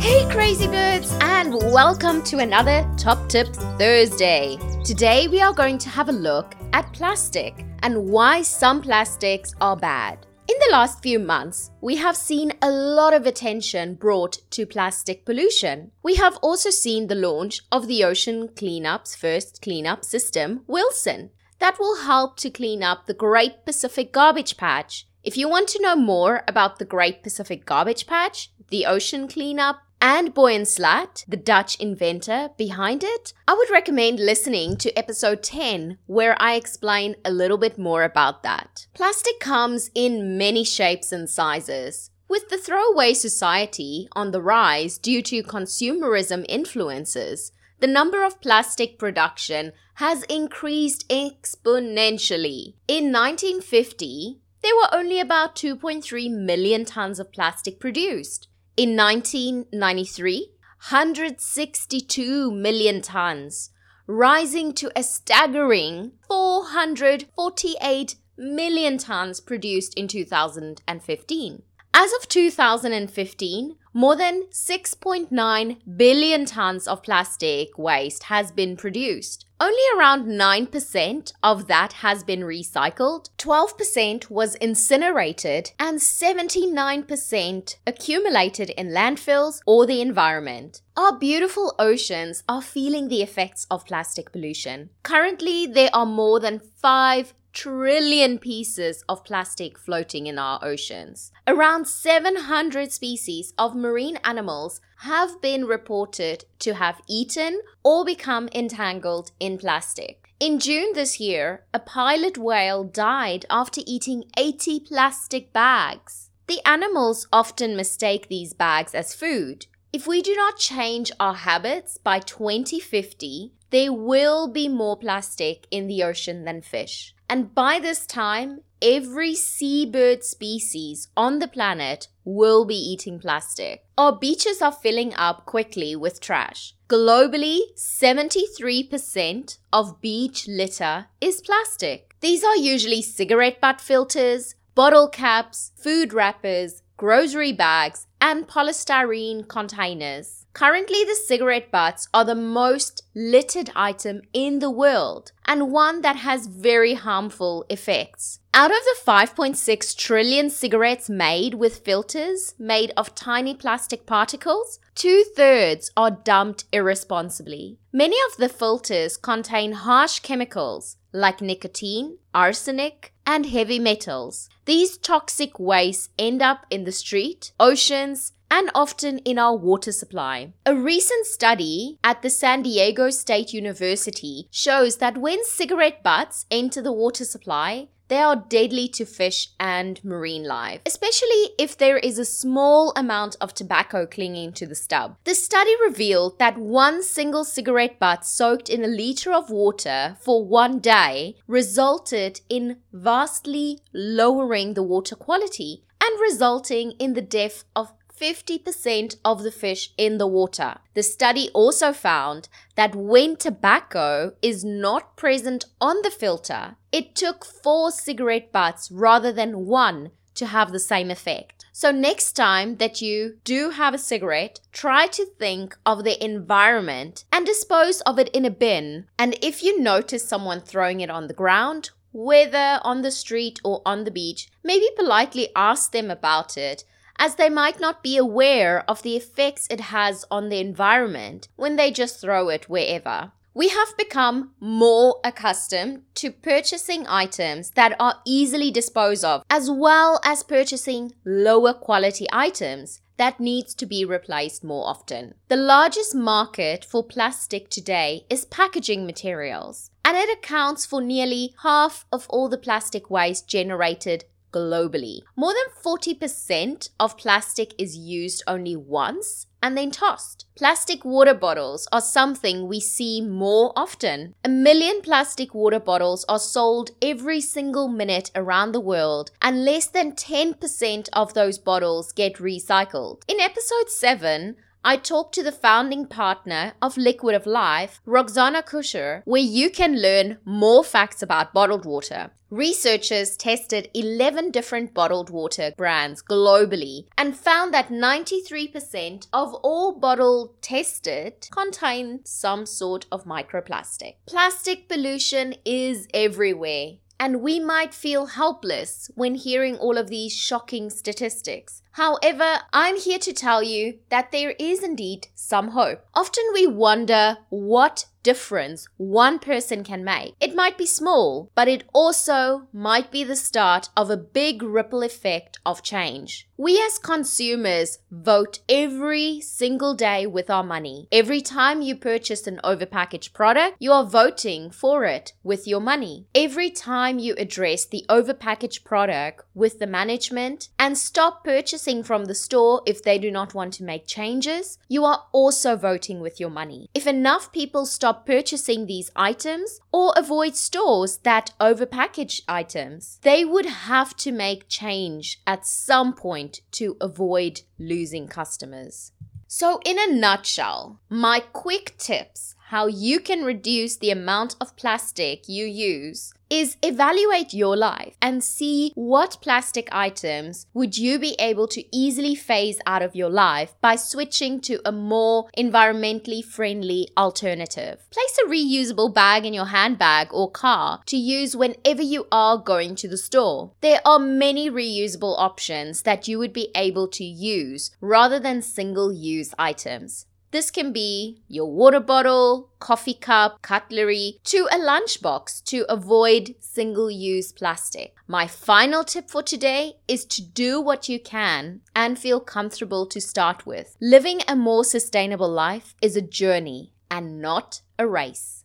Hey, crazy birds, and welcome to another Top Tips Thursday. Today, we are going to have a look at plastic and why some plastics are bad. In the last few months, we have seen a lot of attention brought to plastic pollution. We have also seen the launch of the Ocean Cleanup's first cleanup system, Wilson, that will help to clean up the Great Pacific Garbage Patch. If you want to know more about the Great Pacific Garbage Patch, the Ocean Cleanup, and Boyan Slat, the Dutch inventor behind it, I would recommend listening to episode 10, where I explain a little bit more about that. Plastic comes in many shapes and sizes. With the throwaway society on the rise due to consumerism influences, the number of plastic production has increased exponentially. In 1950, there were only about 2.3 million tons of plastic produced. In 1993, 162 million tons, rising to a staggering 448 million tons produced in 2015. As of 2015, more than 6.9 billion tons of plastic waste has been produced. Only around 9% of that has been recycled, 12% was incinerated, and 79% accumulated in landfills or the environment. Our beautiful oceans are feeling the effects of plastic pollution. Currently, there are more than 5 trillion pieces of plastic floating in our oceans. Around 700 species of marine animals have been reported to have eaten or become entangled in plastic. In June this year, a pilot whale died after eating 80 plastic bags. The animals often mistake these bags as food. If we do not change our habits by 2050, there will be more plastic in the ocean than fish. And by this time, every seabird species on the planet will be eating plastic. Our beaches are filling up quickly with trash. Globally, 73% of beach litter is plastic. These are usually cigarette butt filters, bottle caps, food wrappers, grocery bags, and polystyrene containers. Currently, the cigarette butts are the most littered item in the world and one that has very harmful effects. Out of the 5.6 trillion cigarettes made with filters made of tiny plastic particles, two thirds are dumped irresponsibly. Many of the filters contain harsh chemicals like nicotine, arsenic, and heavy metals. These toxic wastes end up in the street, oceans, and often in our water supply. A recent study at the San Diego State University shows that when cigarette butts enter the water supply, they are deadly to fish and marine life, especially if there is a small amount of tobacco clinging to the stub. The study revealed that one single cigarette butt soaked in a liter of water for one day resulted in vastly lowering the water quality and resulting in the death of 50% of the fish in the water. The study also found that when tobacco is not present on the filter, it took four cigarette butts rather than one to have the same effect. So, next time that you do have a cigarette, try to think of the environment and dispose of it in a bin. And if you notice someone throwing it on the ground, whether on the street or on the beach, maybe politely ask them about it as they might not be aware of the effects it has on the environment when they just throw it wherever. We have become more accustomed to purchasing items that are easily disposed of, as well as purchasing lower quality items that needs to be replaced more often. The largest market for plastic today is packaging materials, and it accounts for nearly half of all the plastic waste generated globally. More than 40% of plastic is used only once and then tossed. Plastic water bottles are something we see more often. A million plastic water bottles are sold every single minute around the world, and less than 10% of those bottles get recycled. In episode 7, I talked to the founding partner of Liquid of Life, Roxana Kusher, where you can learn more facts about bottled water. Researchers tested 11 different bottled water brands globally and found that 93% of all bottles tested contain some sort of microplastic. Plastic pollution is everywhere. And we might feel helpless when hearing all of these shocking statistics. However, I'm here to tell you that there is indeed some hope. Often we wonder what difference one person can make. It might be small, but it also might be the start of a big ripple effect of change. We as consumers vote every single day with our money. Every time you purchase an overpackaged product, you are voting for it with your money. Every time you address the overpackaged product with the management and stop purchasing from the store if they do not want to make changes, you are also voting with your money. If enough people stop purchasing these items or avoid stores that overpackage items, they would have to make change at some point to avoid losing customers. So, in a nutshell, my quick tips how you can reduce the amount of plastic you use is evaluate your life and see what plastic items would you be able to easily phase out of your life by switching to a more environmentally friendly alternative. Place a reusable bag in your handbag or car to use whenever you are going to the store. There are many reusable options that you would be able to use rather than single use items. This can be your water bottle, coffee cup, cutlery, to a lunchbox to avoid single use plastic. My final tip for today is to do what you can and feel comfortable to start with. Living a more sustainable life is a journey and not a race.